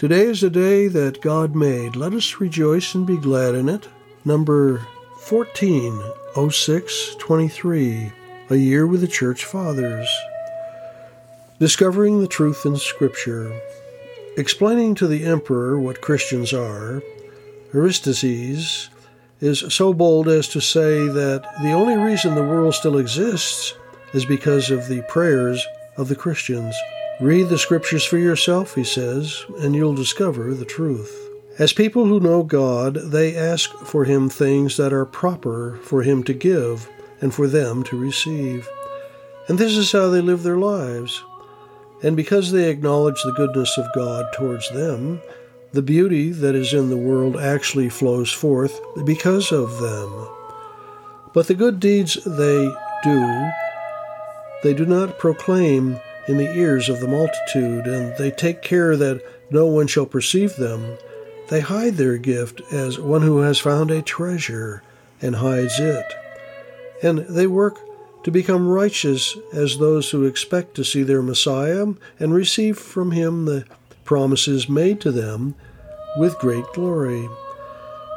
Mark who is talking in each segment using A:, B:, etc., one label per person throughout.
A: Today is a day that God made. Let us rejoice and be glad in it. Number 140623, a year with the Church Fathers. Discovering the truth in Scripture. Explaining to the emperor what Christians are, Aristides is so bold as to say that the only reason the world still exists is because of the prayers of the Christians. Read the scriptures for yourself, he says, and you'll discover the truth. As people who know God, they ask for Him things that are proper for Him to give and for them to receive. And this is how they live their lives. And because they acknowledge the goodness of God towards them, the beauty that is in the world actually flows forth because of them. But the good deeds they do, they do not proclaim in the ears of the multitude, and they take care that no one shall perceive them. They hide their gift as one who has found a treasure and hides it. And they work to become righteous as those who expect to see their Messiah and receive from him the promises made to them with great glory.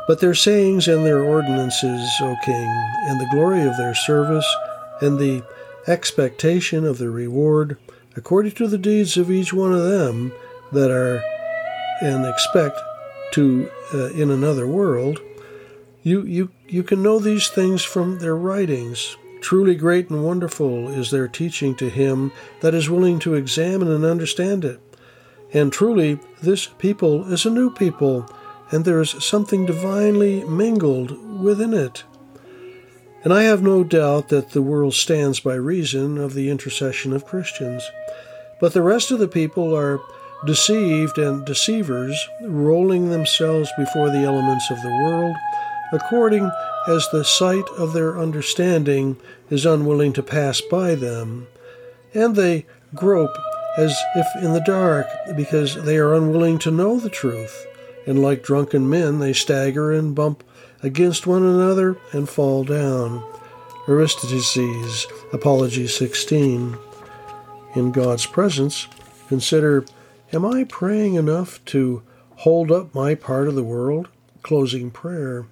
A: But their sayings and their ordinances, O king, and the glory of their service, and the expectation of their reward, according to the deeds of each one of them that are and expect to uh, in another world, you, you, you can know these things from their writings. Truly great and wonderful is their teaching to him that is willing to examine and understand it. And truly, this people is a new people, and there is something divinely mingled within it. And I have no doubt that the world stands by reason of the intercession of Christians. But the rest of the people are deceived and deceivers, rolling themselves before the elements of the world, according as the sight of their understanding is unwilling to pass by them. And they grope as if in the dark, because they are unwilling to know the truth. And like drunken men, they stagger and bump against one another and fall down. Aristides, Apology 16. In God's presence, consider Am I praying enough to hold up my part of the world? Closing prayer.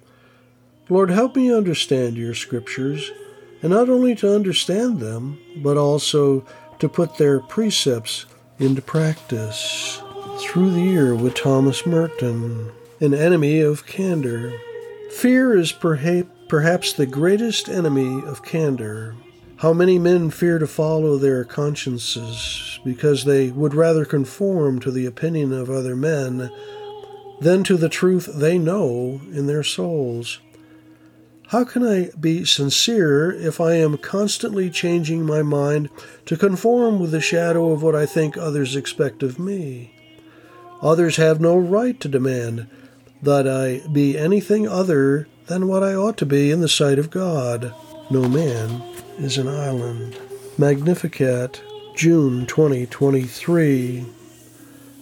A: Lord, help me understand your scriptures, and not only to understand them, but also to put their precepts into practice. Through the year with Thomas Merton, an enemy of candor. Fear is perhaps the greatest enemy of candor. How many men fear to follow their consciences because they would rather conform to the opinion of other men than to the truth they know in their souls? How can I be sincere if I am constantly changing my mind to conform with the shadow of what I think others expect of me? Others have no right to demand that I be anything other than what I ought to be in the sight of God. No man is an island. Magnificat, June 2023.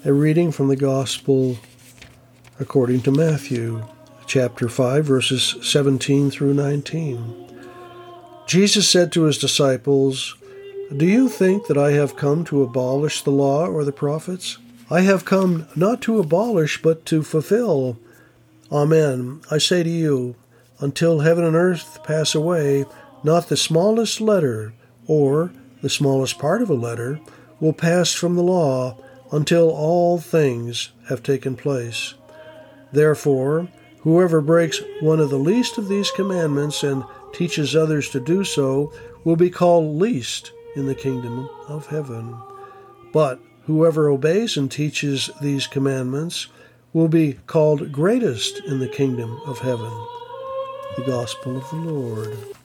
A: A reading from the Gospel according to Matthew chapter 5, verses 17 through 19. Jesus said to his disciples, Do you think that I have come to abolish the law or the prophets? I have come not to abolish, but to fulfill. Amen. I say to you, until heaven and earth pass away, not the smallest letter or the smallest part of a letter will pass from the law until all things have taken place. Therefore, Whoever breaks one of the least of these commandments and teaches others to do so will be called least in the kingdom of heaven. But whoever obeys and teaches these commandments will be called greatest in the kingdom of heaven. The Gospel of the Lord.